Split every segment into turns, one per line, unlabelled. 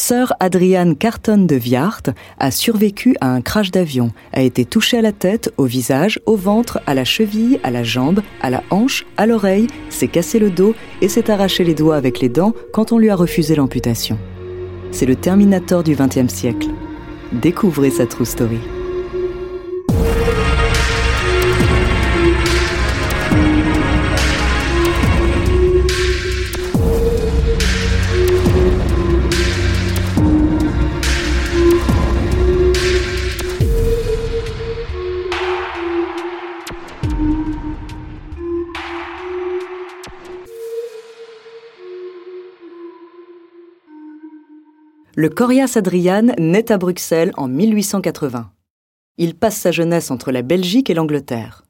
Sœur Adriane Carton de Viart a survécu à un crash d'avion, a été touchée à la tête, au visage, au ventre, à la cheville, à la jambe, à la hanche, à l'oreille, s'est cassé le dos et s'est arraché les doigts avec les dents quand on lui a refusé l'amputation. C'est le Terminator du XXe siècle. Découvrez sa true story. Le Corias Adrian naît à Bruxelles en 1880. Il passe sa jeunesse entre la Belgique et l'Angleterre.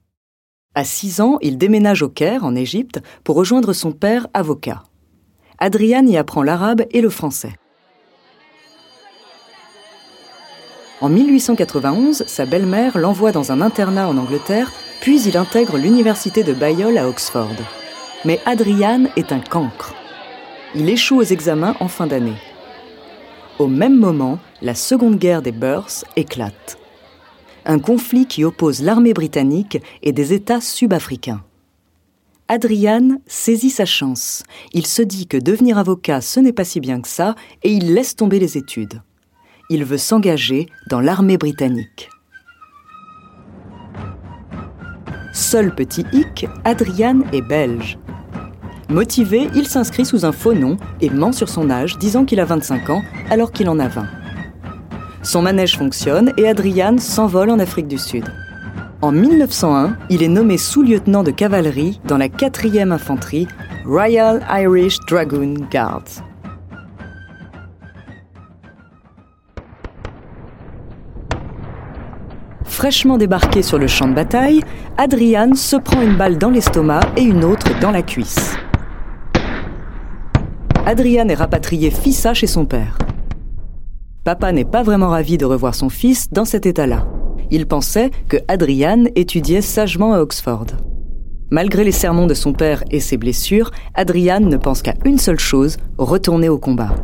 À 6 ans, il déménage au Caire, en Égypte, pour rejoindre son père, avocat. Adrian y apprend l'arabe et le français. En 1891, sa belle-mère l'envoie dans un internat en Angleterre, puis il intègre l'université de Balliol à Oxford. Mais Adrian est un cancre. Il échoue aux examens en fin d'année. Au même moment, la Seconde Guerre des Boers éclate. Un conflit qui oppose l'armée britannique et des États sud-africains. Adrian saisit sa chance. Il se dit que devenir avocat, ce n'est pas si bien que ça, et il laisse tomber les études. Il veut s'engager dans l'armée britannique. Seul petit hic, Adrian est belge. Motivé, il s'inscrit sous un faux nom et ment sur son âge, disant qu'il a 25 ans alors qu'il en a 20. Son manège fonctionne et Adrian s'envole en Afrique du Sud. En 1901, il est nommé sous-lieutenant de cavalerie dans la 4e infanterie Royal Irish Dragoon Guards. Fraîchement débarqué sur le champ de bataille, Adrian se prend une balle dans l'estomac et une autre dans la cuisse. Adrian est rapatrié fissa chez son père. Papa n'est pas vraiment ravi de revoir son fils dans cet état-là. Il pensait que Adrian étudiait sagement à Oxford. Malgré les sermons de son père et ses blessures, Adrian ne pense qu'à une seule chose, retourner au combat.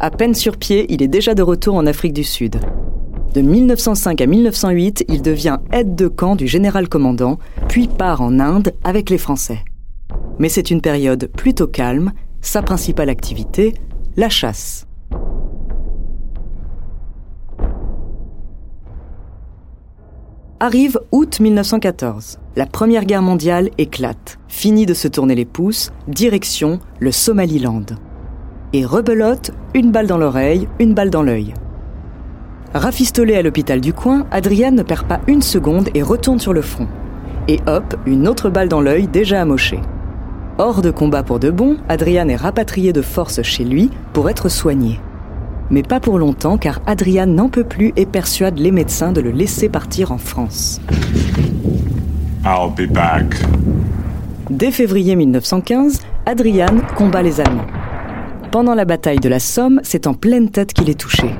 À peine sur pied, il est déjà de retour en Afrique du Sud. De 1905 à 1908, il devient aide de camp du général commandant, puis part en Inde avec les Français mais c'est une période plutôt calme, sa principale activité, la chasse. Arrive août 1914. La Première Guerre mondiale éclate. Fini de se tourner les pouces, direction le Somaliland. Et rebelote, une balle dans l'oreille, une balle dans l'œil. Rafistolé à l'hôpital du coin, Adrian ne perd pas une seconde et retourne sur le front. Et hop, une autre balle dans l'œil déjà amochée. Hors de combat pour de bon, Adrian est rapatrié de force chez lui pour être soigné. Mais pas pour longtemps car Adrian n'en peut plus et persuade les médecins de le laisser partir en France.
I'll be back.
Dès février 1915, Adrian combat les Allemands. Pendant la bataille de la Somme, c'est en pleine tête qu'il est touché.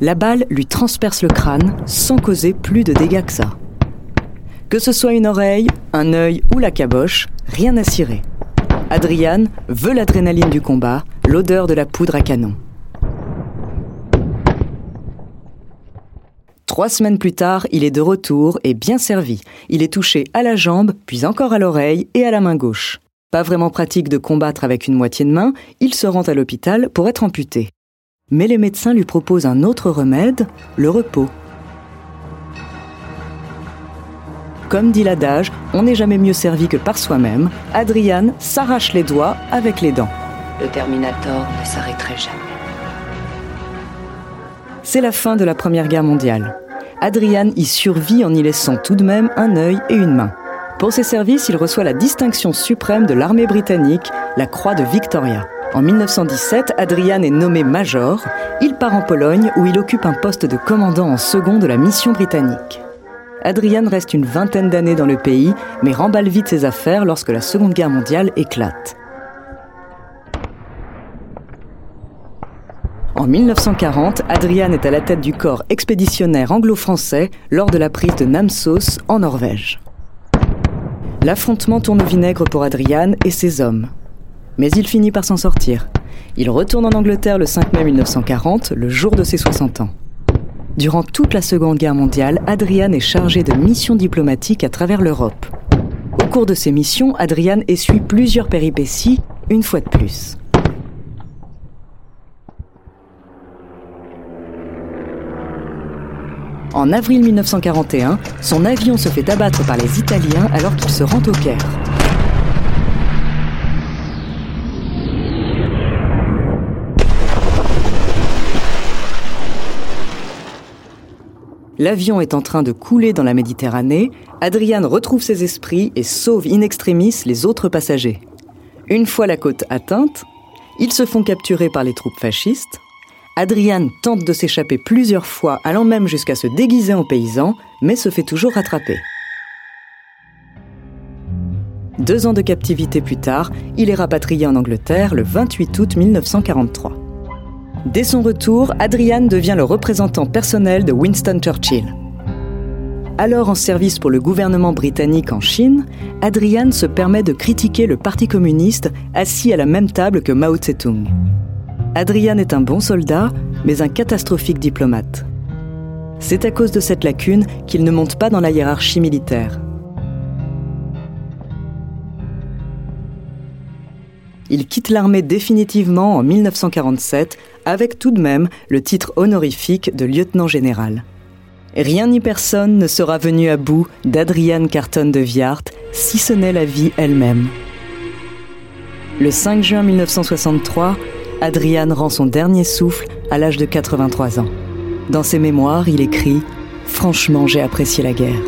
La balle lui transperce le crâne sans causer plus de dégâts que ça. Que ce soit une oreille, un œil ou la caboche, rien à cirer. Adrian veut l'adrénaline du combat, l'odeur de la poudre à canon. Trois semaines plus tard, il est de retour et bien servi. Il est touché à la jambe, puis encore à l'oreille et à la main gauche. Pas vraiment pratique de combattre avec une moitié de main, il se rend à l'hôpital pour être amputé. Mais les médecins lui proposent un autre remède, le repos. Comme dit l'adage, on n'est jamais mieux servi que par soi-même. Adriane s'arrache les doigts avec les dents.
Le Terminator ne s'arrêterait jamais.
C'est la fin de la Première Guerre mondiale. Adrian y survit en y laissant tout de même un œil et une main. Pour ses services, il reçoit la distinction suprême de l'armée britannique, la Croix de Victoria. En 1917, Adrian est nommé major. Il part en Pologne où il occupe un poste de commandant en second de la mission britannique. Adrian reste une vingtaine d'années dans le pays, mais remballe vite ses affaires lorsque la Seconde Guerre mondiale éclate. En 1940, Adrian est à la tête du corps expéditionnaire anglo-français lors de la prise de Namsos en Norvège. L'affrontement tourne au vinaigre pour Adrian et ses hommes. Mais il finit par s'en sortir. Il retourne en Angleterre le 5 mai 1940, le jour de ses 60 ans. Durant toute la Seconde Guerre mondiale, Adrian est chargé de missions diplomatiques à travers l'Europe. Au cours de ces missions, Adrian essuie plusieurs péripéties, une fois de plus. En avril 1941, son avion se fait abattre par les Italiens alors qu'il se rend au Caire. L'avion est en train de couler dans la Méditerranée, Adrian retrouve ses esprits et sauve in extremis les autres passagers. Une fois la côte atteinte, ils se font capturer par les troupes fascistes, Adrian tente de s'échapper plusieurs fois, allant même jusqu'à se déguiser en paysan, mais se fait toujours rattraper. Deux ans de captivité plus tard, il est rapatrié en Angleterre le 28 août 1943. Dès son retour, Adrian devient le représentant personnel de Winston Churchill. Alors en service pour le gouvernement britannique en Chine, Adrian se permet de critiquer le Parti communiste assis à la même table que Mao Tse-tung. Adrian est un bon soldat, mais un catastrophique diplomate. C'est à cause de cette lacune qu'il ne monte pas dans la hiérarchie militaire. Il quitte l'armée définitivement en 1947 avec tout de même le titre honorifique de lieutenant général. Rien ni personne ne sera venu à bout d'Adrian Carton de Viart, si ce n'est la vie elle-même. Le 5 juin 1963, Adrian rend son dernier souffle à l'âge de 83 ans. Dans ses mémoires, il écrit ⁇ Franchement, j'ai apprécié la guerre.